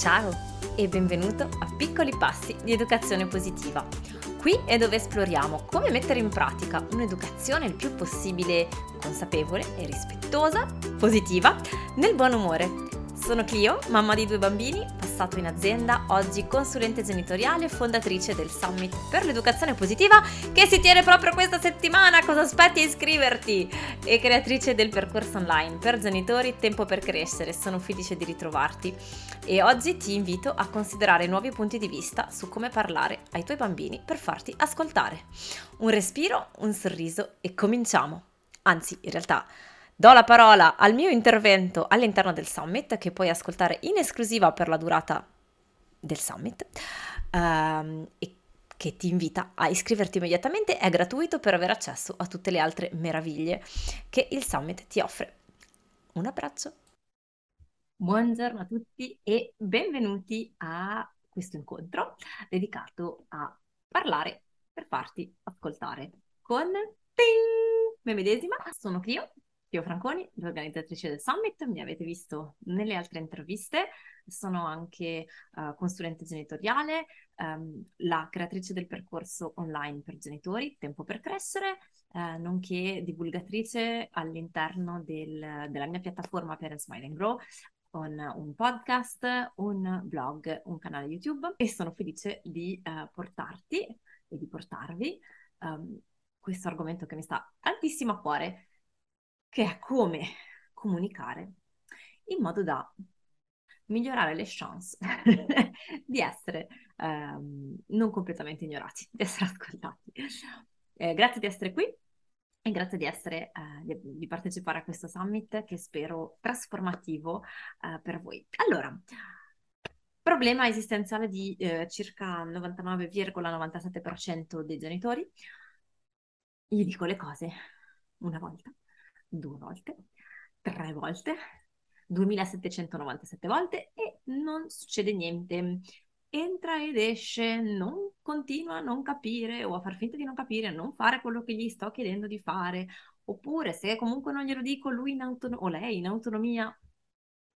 Ciao e benvenuto a Piccoli Passi di Educazione Positiva. Qui è dove esploriamo come mettere in pratica un'educazione il più possibile consapevole e rispettosa, positiva, nel buon umore sono Clio, mamma di due bambini, passato in azienda, oggi consulente genitoriale e fondatrice del Summit per l'educazione positiva che si tiene proprio questa settimana. Cosa aspetti a iscriverti? E creatrice del percorso online per genitori Tempo per crescere. Sono felice di ritrovarti e oggi ti invito a considerare nuovi punti di vista su come parlare ai tuoi bambini per farti ascoltare. Un respiro, un sorriso e cominciamo. Anzi, in realtà Do la parola al mio intervento all'interno del summit che puoi ascoltare in esclusiva per la durata del summit um, e che ti invita a iscriverti immediatamente, è gratuito per avere accesso a tutte le altre meraviglie che il summit ti offre. Un abbraccio. Buongiorno a tutti e benvenuti a questo incontro dedicato a parlare per farti ascoltare con ting, me medesima, sono Clio Pio Franconi, l'organizzatrice del Summit, mi avete visto nelle altre interviste, sono anche uh, consulente genitoriale, um, la creatrice del percorso online per genitori, Tempo per crescere, uh, nonché divulgatrice all'interno del, della mia piattaforma per Smile and Grow, con un podcast, un blog, un canale YouTube. E sono felice di uh, portarti e di portarvi um, questo argomento che mi sta tantissimo a cuore che è come comunicare in modo da migliorare le chance di essere ehm, non completamente ignorati, di essere ascoltati. Eh, grazie di essere qui e grazie di, essere, eh, di, di, partecipare a questo summit che spero trasformativo eh, per voi. Allora, problema esistenziale di eh, circa 99,97% dei genitori. Gli dico le cose una volta due volte, tre volte, 2797 volte e non succede niente. Entra ed esce, non continua a non capire o a far finta di non capire, a non fare quello che gli sto chiedendo di fare. Oppure se comunque non glielo dico lui in autonomia o lei in autonomia,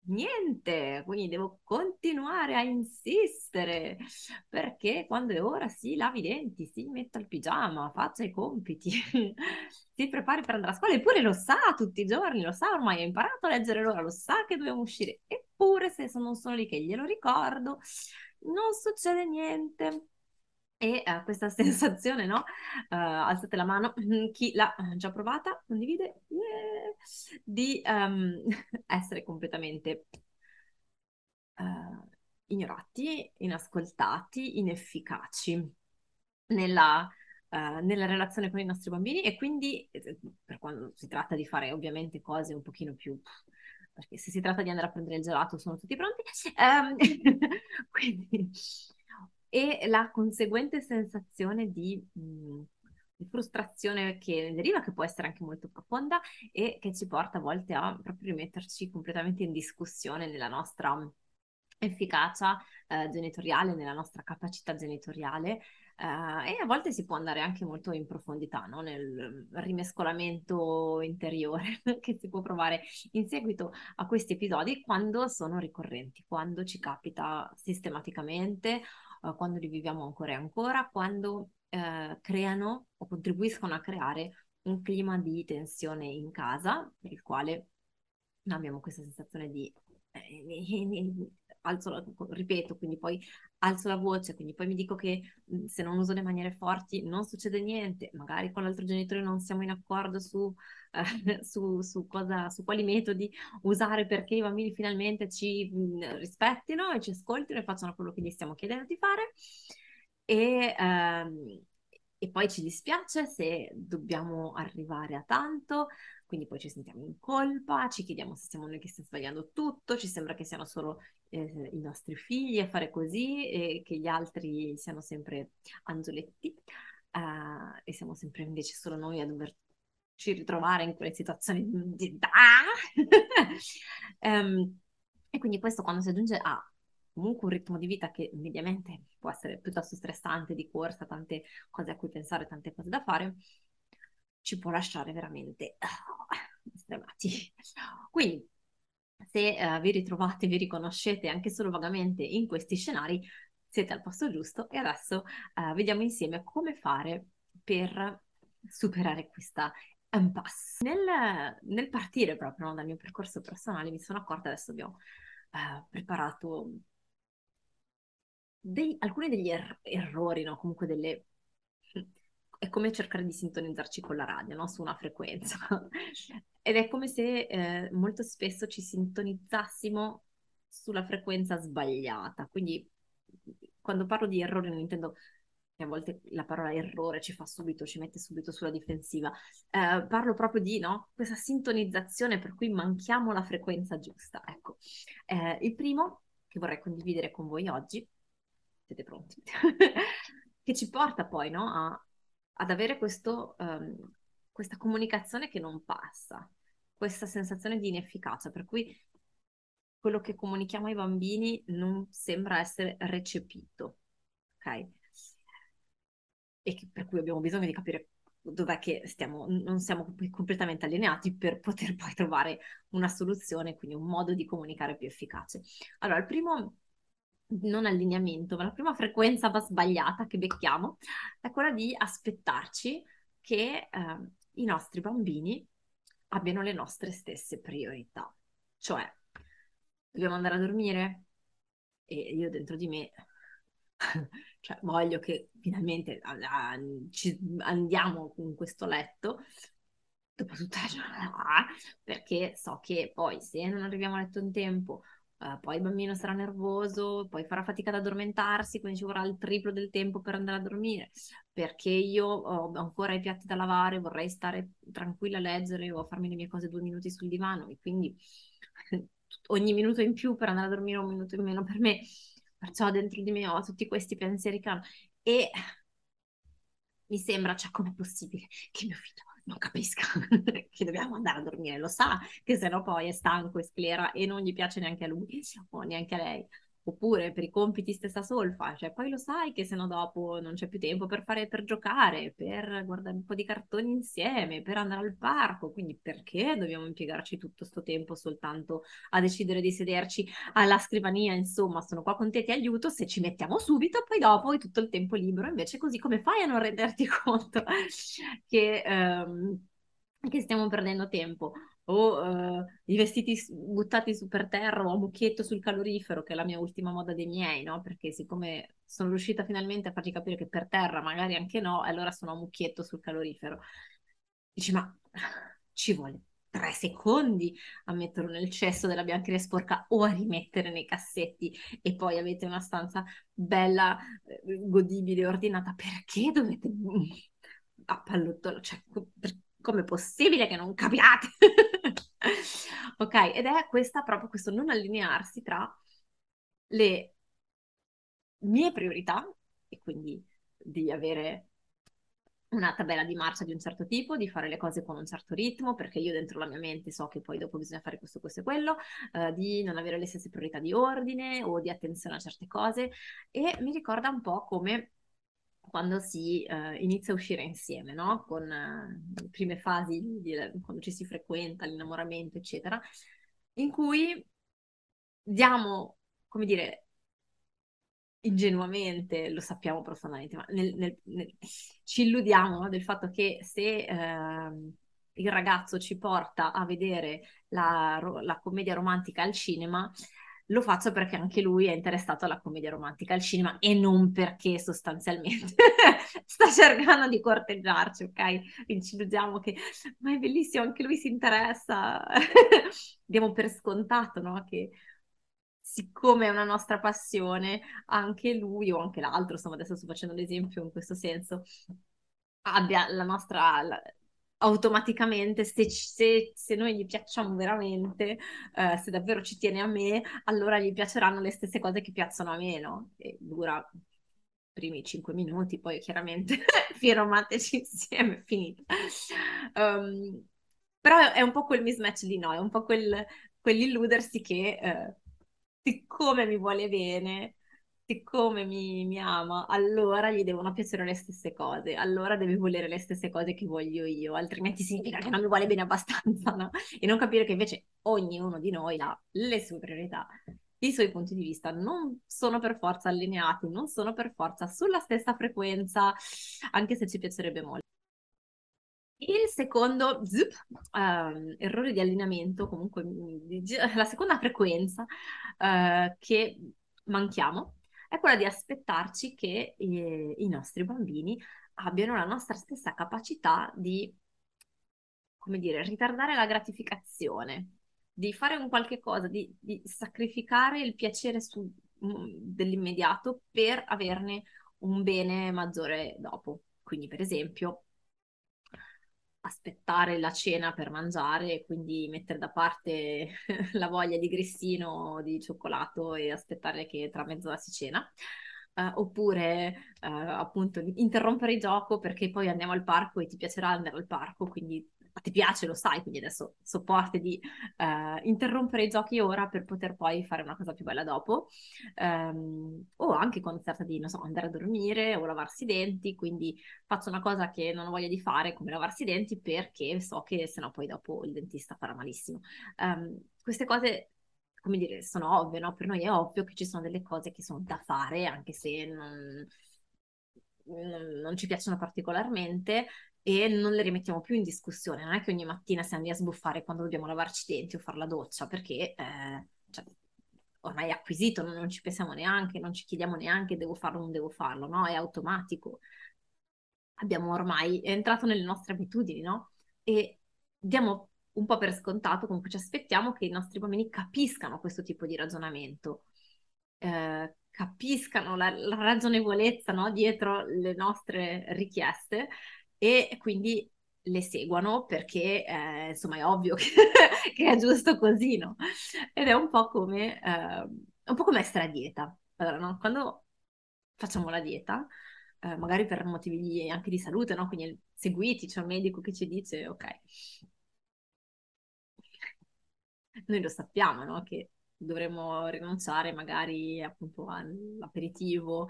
niente, quindi devo continuare a insistere perché quando è ora si lavi i denti, si metta il pigiama, faccia i compiti, si prepari per andare a scuola, eppure lo sa tutti i giorni, lo sa ormai, ha imparato a leggere l'ora, lo sa che dobbiamo uscire, eppure se non sono lì che glielo ricordo, non succede niente. E uh, questa sensazione, no? Uh, alzate la mano, chi l'ha già provata, condivide, yeah, di um, essere completamente uh, ignorati, inascoltati, inefficaci nella, nella, relazione con i nostri bambini e quindi per quando si tratta di fare ovviamente cose un pochino più perché se si tratta di andare a prendere il gelato sono tutti pronti um, quindi e la conseguente sensazione di, mh, mm, di, frustrazione che deriva, che può essere anche molto profonda e che ci porta a volte a proprio rimetterci completamente in discussione nella nostra efficacia eh, genitoriale, nella nostra capacità genitoriale Uh, e a volte si può andare anche molto in profondità no? nel rimescolamento interiore che si può provare in seguito a questi episodi quando sono ricorrenti, quando ci capita sistematicamente uh, quando li viviamo ancora e ancora, quando uh, creano o contribuiscono a creare un clima di tensione in casa, per il quale abbiamo questa sensazione di eh, alzo la, ripeto, quindi poi alzo la voce, quindi poi mi dico che mhmm, se non uso le maniere forti non succede niente, magari con l'altro genitore non siamo in accordo su, eh, su, su, cosa, su quali metodi usare perché i bambini finalmente ci mh, mhmm, rispettino e ci ascoltino e facciano quello che gli stiamo chiedendo di fare. E, ehm, e poi ci dispiace se dobbiamo arrivare a tanto, quindi poi ci sentiamo in colpa, ci chiediamo se siamo noi che stiamo sbagliando tutto, ci sembra che siano solo eh, i nostri figli a fare così e che gli altri siano sempre angioletti uh, e siamo sempre invece solo noi a doverci ritrovare in quelle situazioni di... um, e quindi questo quando si aggiunge a comunque un ritmo di vita che mediamente può essere piuttosto stressante di corsa, tante cose a cui pensare, tante cose da fare, ci può lasciare veramente oh, stremati. Quindi se uh, vi ritrovate, vi riconoscete anche solo vagamente in questi scenari, siete al posto giusto e adesso uh, vediamo insieme come fare per superare questa impasse. Nel, nel partire proprio no, dal mio percorso personale mi sono accorta, adesso abbiamo uh, preparato dei, alcuni degli er- errori, no? comunque delle... È come cercare di sintonizzarci con la radio, no? Su una frequenza. Ed è come se eh, molto spesso ci sintonizzassimo sulla frequenza sbagliata. Quindi quando parlo di errori non intendo che a volte la parola errore ci fa subito, ci mette subito sulla difensiva. Eh, parlo proprio di no? questa sintonizzazione per cui manchiamo la frequenza giusta. Ecco, eh, il primo che vorrei condividere con voi oggi siete pronti? che ci porta poi no, a, ad avere questo, um, questa comunicazione che non passa, questa sensazione di inefficacia, per cui quello che comunichiamo ai bambini non sembra essere recepito, ok? E che, per cui abbiamo bisogno di capire dov'è che stiamo, non siamo completamente allineati per poter poi trovare una soluzione, quindi un modo di comunicare più efficace. Allora, il primo non allineamento, ma la prima frequenza sbagliata che becchiamo è quella di aspettarci che eh, i nostri bambini abbiano le nostre stesse priorità. Cioè, dobbiamo andare a dormire e io dentro di me cioè, voglio che finalmente ah, ci andiamo in questo letto dopo tutta la giornata perché so che poi se non arriviamo a letto in tempo Uh, poi il bambino sarà nervoso, poi farà fatica ad addormentarsi, quindi ci vorrà il triplo del tempo per andare a dormire, perché io ho ancora i piatti da lavare, vorrei stare tranquilla a leggere o a farmi le mie cose due minuti sul divano e quindi ogni minuto in più per andare a dormire un minuto in meno per me, perciò dentro di me ho tutti questi pensieri che hanno. E mi sembra, cioè, com'è possibile che mio figlio non capisca che dobbiamo andare a dormire, lo sa che sennò poi è stanco e sclera e non gli piace neanche a lui o neanche a lei. Oppure per i compiti stessa solfa, cioè poi lo sai che sennò dopo non c'è più tempo per fare, per giocare, per guardare un po' di cartoni insieme, per andare al parco, quindi perché dobbiamo impiegarci tutto questo tempo soltanto a decidere di sederci alla scrivania, insomma, sono qua con te, ti aiuto, se ci mettiamo subito, poi dopo hai tutto il tempo libero, invece così come fai a non renderti conto che, um, che stiamo perdendo tempo? O uh, i vestiti buttati su per terra o a mucchietto sul calorifero, che è la mia ultima moda dei miei, no? Perché siccome sono riuscita finalmente a fargli capire che per terra magari anche no, allora sono a mucchietto sul calorifero. Dici, ma ci vuole tre secondi a metterlo nel cesso della biancheria sporca o a rimettere nei cassetti e poi avete una stanza bella, eh, godibile, ordinata. Perché dovete appallottolare? Cioè, per come è possibile che non capiate? Ok, ed è questa proprio questo non allinearsi tra le mie priorità e quindi di avere una tabella di marcia di un certo tipo, di fare le cose con un certo ritmo, perché io dentro la mia mente so che poi dopo bisogna fare questo, questo e quello, eh, di non avere le stesse priorità di ordine o di attenzione a certe cose e mi ricorda un po' come quando si uh, inizia a uscire insieme, no? Con uh, le prime fasi, di, quando ci si frequenta, l'innamoramento, eccetera, in cui diamo, come dire, ingenuamente, lo sappiamo profondamente, ma nel, nel, nel, ci illudiamo no? del fatto che se uh, il ragazzo ci porta a vedere la, la commedia romantica al cinema, lo faccio perché anche lui è interessato alla commedia romantica al cinema e non perché sostanzialmente sta cercando di corteggiarci, ok? Quindi ci illudiamo che, ma è bellissimo, anche lui si interessa. Diamo per scontato, no? Che siccome è una nostra passione, anche lui o anche l'altro, insomma, adesso sto facendo l'esempio in questo senso, abbia la nostra, la, automaticamente se, se, se, noi gli piacciamo veramente, eh, se davvero ci tiene a me, allora gli piaceranno le stesse cose che piacciono a me, no? E dura i primi cinque minuti, poi chiaramente firmateci insieme, finito. Um, però è un po' quel mismatch di no, è un po' quel, quell'illudersi che eh, siccome mi vuole bene, siccome mi, mi, ama, allora gli devono piacere le stesse cose, allora deve volere le stesse cose che voglio io, altrimenti significa che non mi vuole bene abbastanza, no? E non capire che invece ognuno di noi ha le sue priorità, i suoi punti di vista, non sono per forza allineati, non sono per forza sulla stessa frequenza, anche se ci piacerebbe molto. Il secondo zup, uh, errore di allineamento, comunque la seconda frequenza uh, che manchiamo è quella di aspettarci che eh, i nostri bambini abbiano la nostra stessa capacità di, come dire, ritardare la gratificazione, di fare un qualche cosa, di, di sacrificare il piacere su, mm, dell'immediato per averne un bene maggiore dopo. Quindi, per esempio, aspettare la cena per mangiare e quindi mettere da parte la voglia di grissino di cioccolato e aspettare che tra mezz'ora si cena. Uh, oppure uh, appunto interrompere il gioco perché poi andiamo al parco e ti piacerà andare al parco, quindi te piace, lo sai, quindi adesso sopporti di uh, interrompere i giochi ora per poter poi fare una cosa più bella dopo. Um, o anche quando si tratta di, non so, andare a dormire o lavarsi i denti, quindi faccio una cosa che non ho voglia di fare, come lavarsi i denti, perché so che sennò poi dopo il dentista farà malissimo. Um, queste cose come dire, sono ovvie, no? Per noi è ovvio che ci sono delle cose che sono da fare, anche se non, non ci piacciono particolarmente, e non le rimettiamo più in discussione. Non è che ogni mattina siamo lì a sbuffare quando dobbiamo lavarci i denti o fare la doccia, perché eh, cioè, ormai è acquisito, non, non, ci pensiamo neanche, non ci chiediamo neanche devo farlo o non devo farlo, no? È automatico. Abbiamo ormai, è entrato nelle nostre abitudini, no? E diamo un po' per scontato, comunque ci aspettiamo che i nostri bambini capiscano questo tipo di ragionamento. Eh, capiscano la, la ragionevolezza no? dietro le nostre richieste e quindi le seguono perché eh, insomma è ovvio che, che, è giusto così, no? Ed è un po' come, eh, un po' come essere a dieta. Allora, no? Quando facciamo la dieta, eh, magari per motivi anche di salute, no? Quindi seguiti, c'è un medico che ci dice, ok, noi lo sappiamo, no? Che dovremmo rinunciare magari appunto all'aperitivo,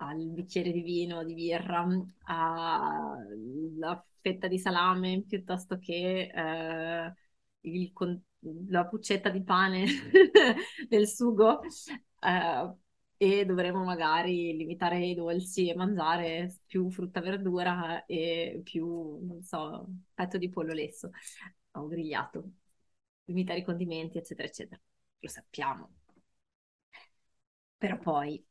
al bicchiere di vino, di birra, alla fetta di salame piuttosto che eh, il, la puccetta di pane del sugo eh, e dovremo magari limitare i dolci e mangiare più frutta e verdura e più, non so, petto di pollo lesso o grigliato, limitare i condimenti, eccetera, eccetera. Lo sappiamo. Però poi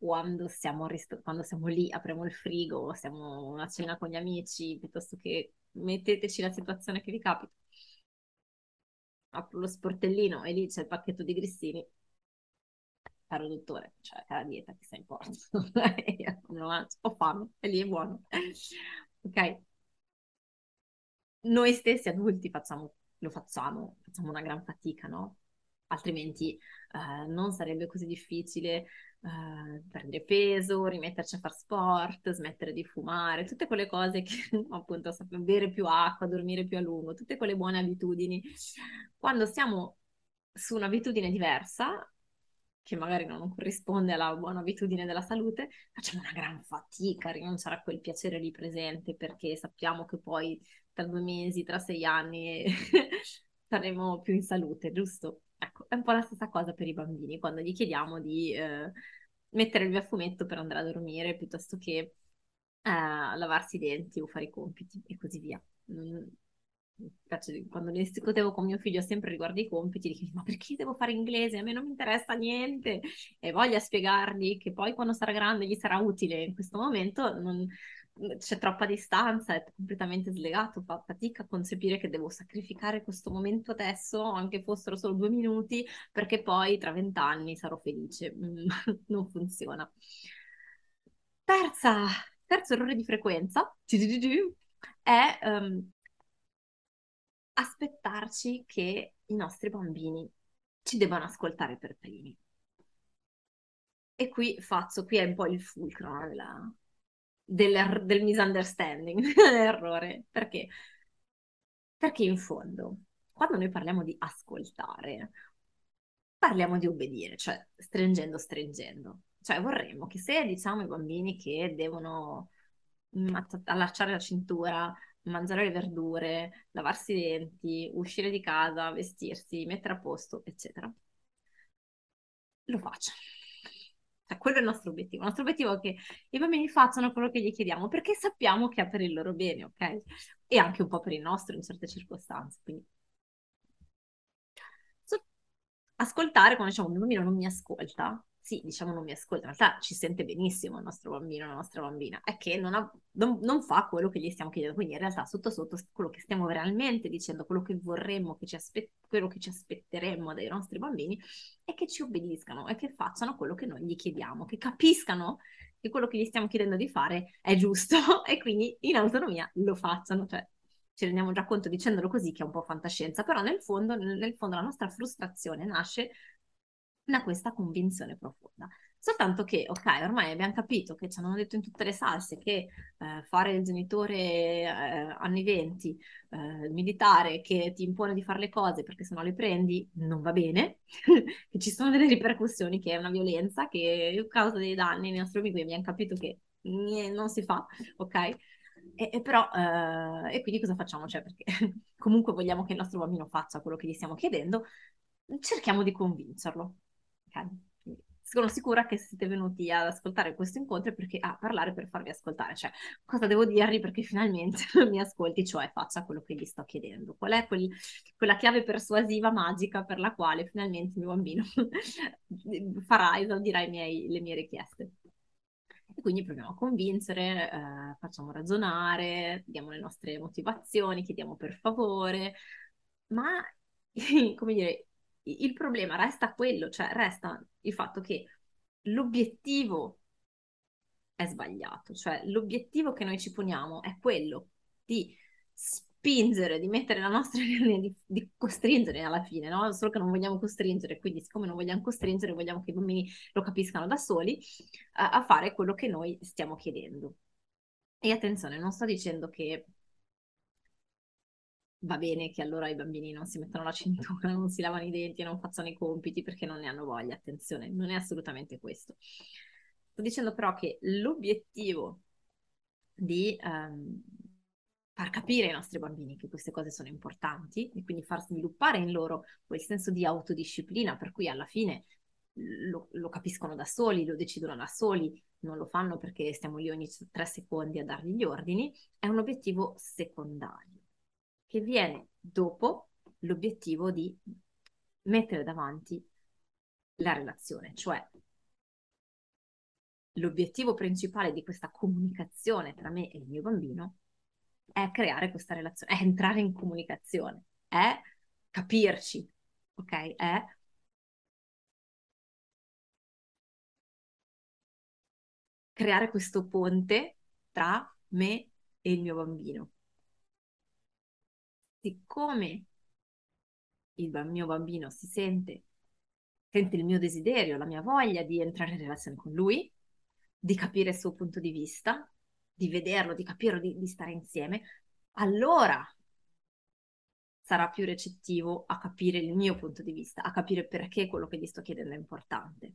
quando siamo, rist- quando siamo lì, apriamo il frigo, siamo a cena con gli amici, piuttosto che metteteci la situazione che vi capita. Apro lo sportellino e lì c'è il pacchetto di grissini. Caro dottore, cioè cara dieta, che sta in. Ho fame, e lì è buono. ok? Noi stessi adulti facciamo, lo facciamo, facciamo una gran fatica, no? Altrimenti eh, non sarebbe così difficile uh, prendere peso, rimetterci a fare sport, smettere di fumare, tutte quelle cose che appunto bere più acqua, dormire più a lungo, tutte quelle buone abitudini. Quando siamo su un'abitudine diversa, che magari non corrisponde alla buona abitudine della salute, facciamo una gran fatica a rinunciare a quel piacere lì presente perché sappiamo che poi tra due mesi, tra sei anni saremo più in salute, giusto? Ecco, è un po' la stessa cosa per i bambini, quando gli chiediamo di eh, mettere il via fumetto per andare a dormire piuttosto che eh, lavarsi i denti o fare i compiti e così via. Mm. Quando ne discutevo con mio figlio sempre riguardo i compiti, dicevo, ma perché devo fare inglese? A me non mi interessa niente. E voglia spiegargli che poi quando sarà grande gli sarà utile. In questo momento non, c'è troppa distanza, è completamente slegato, fa fatica a concepire che devo sacrificare questo momento adesso, anche fossero solo due minuti, perché poi tra vent'anni sarò felice. Non funziona. Terza, terzo errore di frequenza è um, aspettarci che i nostri bambini ci debbano ascoltare per primi. E qui faccio, qui è un po' il fulcro della, del, del misunderstanding, dell'errore. Perché? Perché in fondo, quando noi parliamo di ascoltare, parliamo di obbedire, cioè stringendo, stringendo. Cioè vorremmo che se diciamo ai bambini che devono allacciare la cintura, mangiare le verdure, lavarsi i denti, uscire di casa, vestirsi, mettere a posto, eccetera, lo faccia. Cioè, quello è il nostro obiettivo. Il nostro obiettivo è che i bambini facciano quello che gli chiediamo perché sappiamo che è per il loro bene, ok? E anche un po' per il nostro in certe circostanze. Quindi ascoltare quando diciamo mio bambino non mi ascolta, sì, diciamo non mi ascolta, in realtà ci sente benissimo il nostro bambino, la nostra bambina, è che non, ha, non, non, fa quello che gli stiamo chiedendo, quindi in realtà sotto sotto quello che stiamo realmente dicendo, quello che vorremmo, che aspe- quello che ci aspetteremmo dai nostri bambini, è che ci obbediscano e che facciano quello che noi gli chiediamo, che capiscano che quello che gli stiamo chiedendo di fare è giusto e quindi in autonomia lo facciano, cioè ci rendiamo già conto dicendolo così che è un po' fantascienza, però nel fondo, nel fondo la nostra frustrazione nasce da questa convinzione profonda. Soltanto che, ok, ormai abbiamo capito che ci hanno detto in tutte le salse che eh, fare il genitore eh, anni 20, eh, militare, che ti impone di fare le cose perché se no le prendi, non va bene, che ci sono delle ripercussioni, che è una violenza, che causa dei danni nei nostri amici, abbiamo capito che non si fa, ok? E, e però, eh, e quindi cosa facciamo? Cioè, perché comunque vogliamo che il nostro bambino faccia quello che gli stiamo chiedendo, cerchiamo di convincerlo. Sono sicura che siete venuti ad ascoltare questo incontro perché a parlare per farvi ascoltare, cioè cosa devo dirgli perché finalmente mi ascolti, cioè faccia quello che gli sto chiedendo. Qual è quel, quella chiave persuasiva magica per la quale finalmente il mio bambino farà, esaudirà le mie richieste? E quindi proviamo a convincere, eh, facciamo ragionare, diamo le nostre motivazioni, chiediamo per favore, ma come dire, il problema resta quello, cioè resta il fatto che l'obiettivo è sbagliato, cioè l'obiettivo che noi ci poniamo è quello di spingere, di mettere la nostra energia, di, di, costringere alla fine, no? Solo che non vogliamo costringere, quindi siccome non vogliamo costringere, vogliamo che i bambini lo capiscano da soli, a, a fare quello che noi stiamo chiedendo. E attenzione, non sto dicendo che va bene che allora i bambini non si mettono la cintura, non si lavano i denti e non facciano i compiti perché non ne hanno voglia. Attenzione, non è assolutamente questo. Sto dicendo però che l'obiettivo di um, far capire ai nostri bambini che queste cose sono importanti e quindi far sviluppare in loro quel senso di autodisciplina per cui alla fine lo, lo, capiscono da soli, lo decidono da soli, non lo fanno perché stiamo lì ogni tre secondi a dargli gli ordini, è un obiettivo secondario che viene dopo l'obiettivo di mettere davanti la relazione, cioè l'obiettivo principale di questa comunicazione tra me e il mio bambino è creare questa relazione, è entrare in comunicazione, è capirci, ok? È creare questo ponte tra me e il mio bambino. Siccome il mio bambino si sente, sente il mio desiderio, la mia voglia di entrare in relazione con lui, di capire il suo punto di vista, di vederlo, di capirlo, di, di stare insieme, allora sarà più recettivo a capire il mio punto di vista, a capire perché quello che gli sto chiedendo è importante.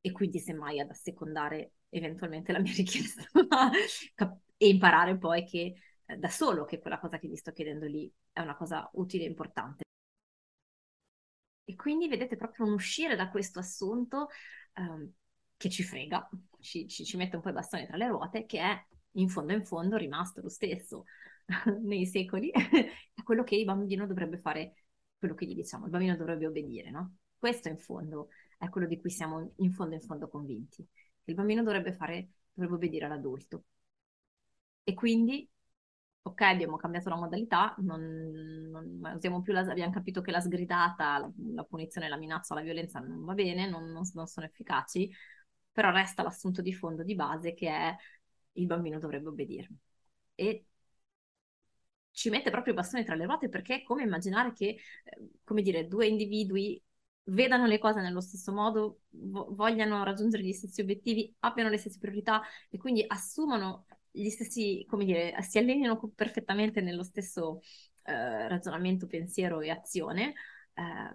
E quindi semmai ad assecondare eventualmente la mia richiesta e imparare poi che da solo che quella cosa che gli sto chiedendo lì è una cosa utile e importante. E quindi vedete proprio un uscire da questo assunto um, che ci frega, ci, ci, ci mette un po' i bastoni tra le ruote, che è in fondo in fondo rimasto lo stesso nei secoli, è quello che il bambino dovrebbe fare, quello che gli diciamo, il bambino dovrebbe obbedire, no? Questo in fondo è quello di cui siamo in fondo in fondo convinti, che il bambino dovrebbe fare, dovrebbe obbedire all'adulto. E quindi, ok, abbiamo cambiato la modalità, non, non usiamo più la, abbiamo capito che la sgridata, la, la, punizione, la minaccia, la violenza non va bene, non, non, non sono efficaci, però resta l'assunto di fondo di base che è il bambino dovrebbe obbedirmi. E ci mette proprio bastoni tra le ruote perché è come immaginare che, eh, come dire, due individui vedano le cose nello stesso modo, vo- vogliano raggiungere gli stessi obiettivi, abbiano le stesse priorità e quindi assumano gli stessi, come dire, si allineano perfettamente nello stesso eh, ragionamento, pensiero e azione. Eh,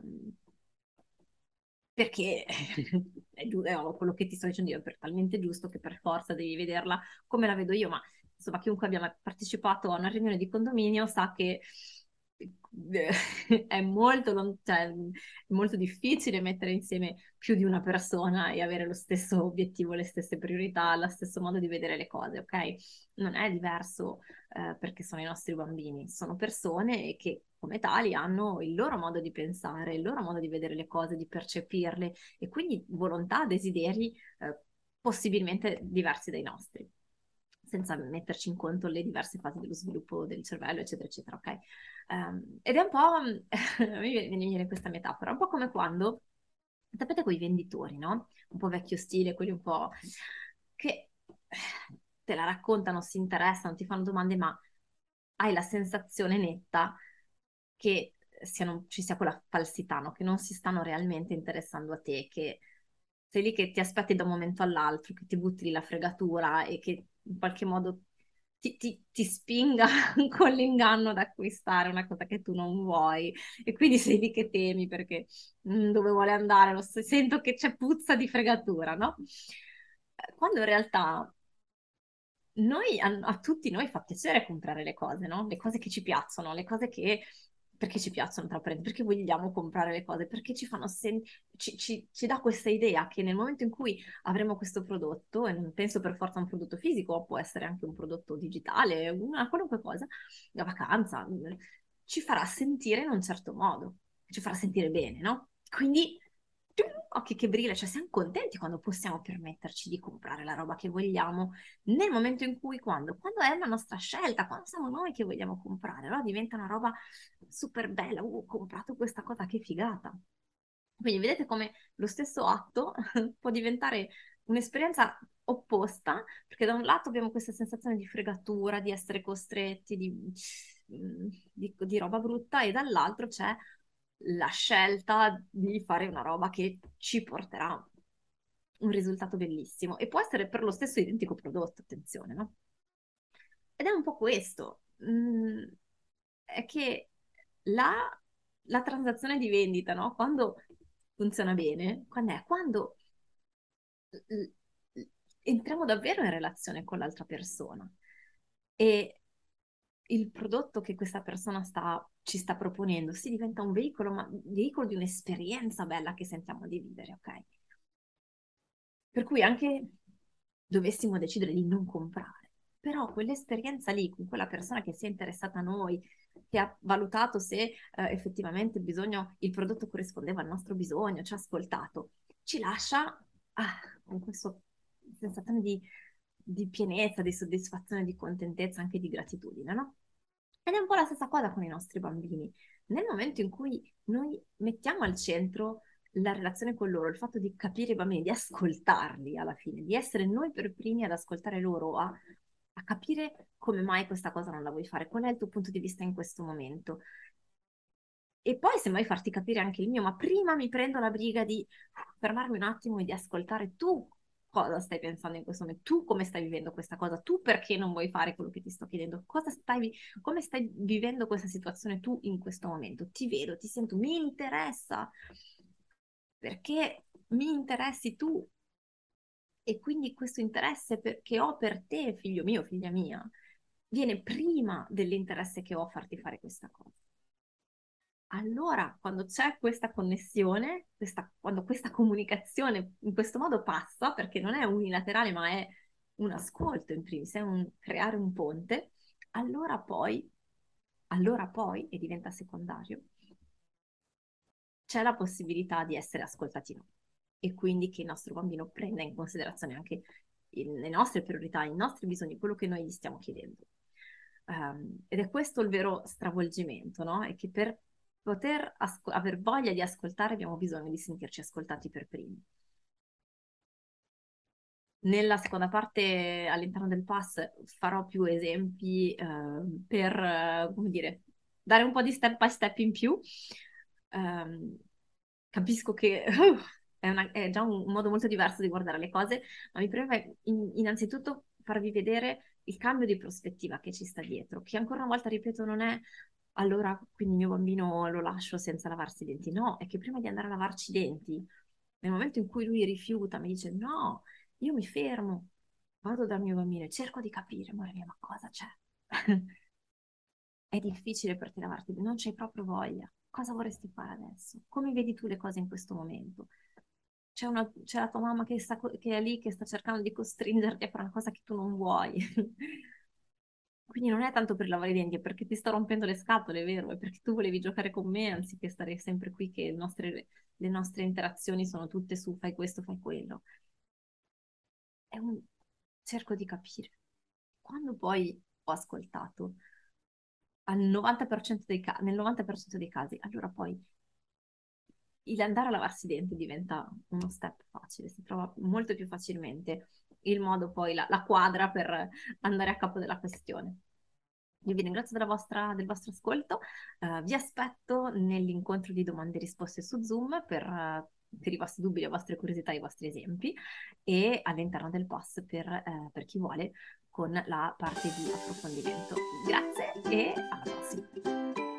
perché è, giu- è quello che ti sto dicendo io è talmente giusto che per forza devi vederla come la vedo io, ma insomma chiunque abbia partecipato a una riunione di condominio sa che è molto, cioè, molto difficile mettere insieme più di una persona e avere lo stesso obiettivo, le stesse priorità, lo stesso modo di vedere le cose, ok? Non è diverso eh, perché sono i nostri bambini, sono persone che come tali hanno il loro modo di pensare, il loro modo di vedere le cose, di percepirle e quindi volontà, desideri eh, possibilmente diversi dai nostri senza metterci in conto le diverse fasi dello sviluppo del cervello, eccetera, eccetera, ok? Um, ed è un po', mi viene questa metafora, un po' come quando, sapete quei venditori, no? Un po' vecchio stile, quelli un po' che te la raccontano, si interessano, ti fanno domande, ma hai la sensazione netta che siano, ci sia quella falsità, no? Che non si stanno realmente interessando a te, che sei lì che ti aspetti da un momento all'altro, che ti butti lì la fregatura e che in qualche modo ti, ti, ti, spinga con l'inganno ad acquistare una cosa che tu non vuoi e quindi sei lì che temi perché mh, mm, dove vuole andare, lo so, sento che c'è puzza di fregatura, no? Quando in realtà noi, a, a, tutti noi fa piacere comprare le cose, no? Le cose che ci piacciono, le cose che perché ci piacciono, tra parentesi, perché vogliamo comprare le cose, perché ci fanno sen- ci, ci, ci, dà questa idea che nel momento in cui avremo questo prodotto, e non penso per forza a un prodotto fisico, può essere anche un prodotto digitale, una qualunque cosa, la vacanza, ci farà sentire in un certo modo, ci farà sentire bene, no? Quindi occhi che brilla, cioè siamo contenti quando possiamo permetterci di comprare la roba che vogliamo nel momento in cui, quando? Quando è una nostra scelta, quando siamo noi che vogliamo comprare, allora diventa una roba super bella, uh, ho comprato questa cosa, che figata. Quindi vedete come lo stesso atto può diventare un'esperienza opposta, perché da un lato abbiamo questa sensazione di fregatura, di essere costretti, di, di, di roba brutta, e dall'altro c'è la scelta di fare una roba che ci porterà un risultato bellissimo e può essere per lo stesso identico prodotto, attenzione, no? Ed è un po' questo, mm, è che la, la, transazione di vendita, no? Quando funziona bene, quando è? Quando entriamo davvero in relazione con l'altra persona e il prodotto che questa persona sta, ci sta proponendo si diventa un veicolo, ma un veicolo di un'esperienza bella che sentiamo di vivere, ok? Per cui anche dovessimo decidere di non comprare, però quell'esperienza lì con quella persona che si è interessata a noi, che ha valutato se eh, effettivamente il bisogno, il prodotto corrispondeva al nostro bisogno, ci ha ascoltato, ci lascia ah, con questa sensazione di di pienezza, di soddisfazione, di contentezza, anche di gratitudine, no? Ed è un po' la stessa cosa con i nostri bambini. Nel momento in cui noi mettiamo al centro la relazione con loro, il fatto di capire i bambini, di ascoltarli alla fine, di essere noi per primi ad ascoltare loro, a, a capire come mai questa cosa non la vuoi fare, qual è il tuo punto di vista in questo momento. E poi se mai farti capire anche il mio, ma prima mi prendo la briga di fermarmi un attimo e di ascoltare tu cosa stai pensando in questo momento, tu come stai vivendo questa cosa, tu perché non vuoi fare quello che ti sto chiedendo, stai, come stai vivendo questa situazione tu in questo momento, ti vedo, ti sento, mi interessa, perché mi interessi tu. E quindi questo interesse che ho per te, figlio mio, figlia mia, viene prima dell'interesse che ho a farti fare questa cosa allora quando c'è questa connessione, questa, quando questa comunicazione in questo modo passa, perché non è unilaterale ma è un ascolto in primis, è un creare un ponte, allora poi, allora poi, e diventa secondario, c'è la possibilità di essere ascoltati noi e quindi che il nostro bambino prenda in considerazione anche le nostre priorità, i nostri bisogni, quello che noi gli stiamo chiedendo. Um, ed è questo il vero stravolgimento, no? È che per poter asco- aver voglia di ascoltare abbiamo bisogno di sentirci ascoltati per primi. Nella seconda parte, all'interno del pass, farò più esempi eh, per, eh, come dire, dare un po' di step by step in più. Um, capisco che uh, è, una, è, già un, un, modo molto diverso di guardare le cose, ma mi preme in, innanzitutto farvi vedere il cambio di prospettiva che ci sta dietro, che ancora una volta, ripeto, non è allora quindi mio bambino lo lascio senza lavarsi i denti. No, è che prima di andare a lavarci i denti Nel momento in cui lui rifiuta, mi dice no, io mi fermo, vado dal mio bambino e cerco di capire, amore mio, ma cosa c'è? È difficile per te lavarti, non c'hai proprio voglia. Cosa vorresti fare adesso? Come vedi tu le cose in questo momento? C'è, una, c'è la tua mamma che, sta, che è lì, che sta cercando di costringerti a fare una cosa che tu non vuoi. Quindi non è tanto per lavare i denti, è perché ti sto rompendo le scatole, vero? È perché tu volevi giocare con me anziché stare sempre qui che le nostre, le nostre interazioni sono tutte su fai questo, fai quello. È un... Cerco di capire. Quando poi ho ascoltato, al 90% dei ca- nel 90% dei casi, allora poi il andare a lavarsi i denti diventa uno step facile, si trova molto più facilmente il modo poi, la, la quadra per andare a capo della questione. Io vi ringrazio vostra, del vostro ascolto, uh, vi aspetto nell'incontro di domande e risposte su Zoom per, uh, per, i vostri dubbi, le vostre curiosità, i vostri esempi e all'interno del post per, uh, per chi vuole con la parte di approfondimento. Grazie e alla prossima!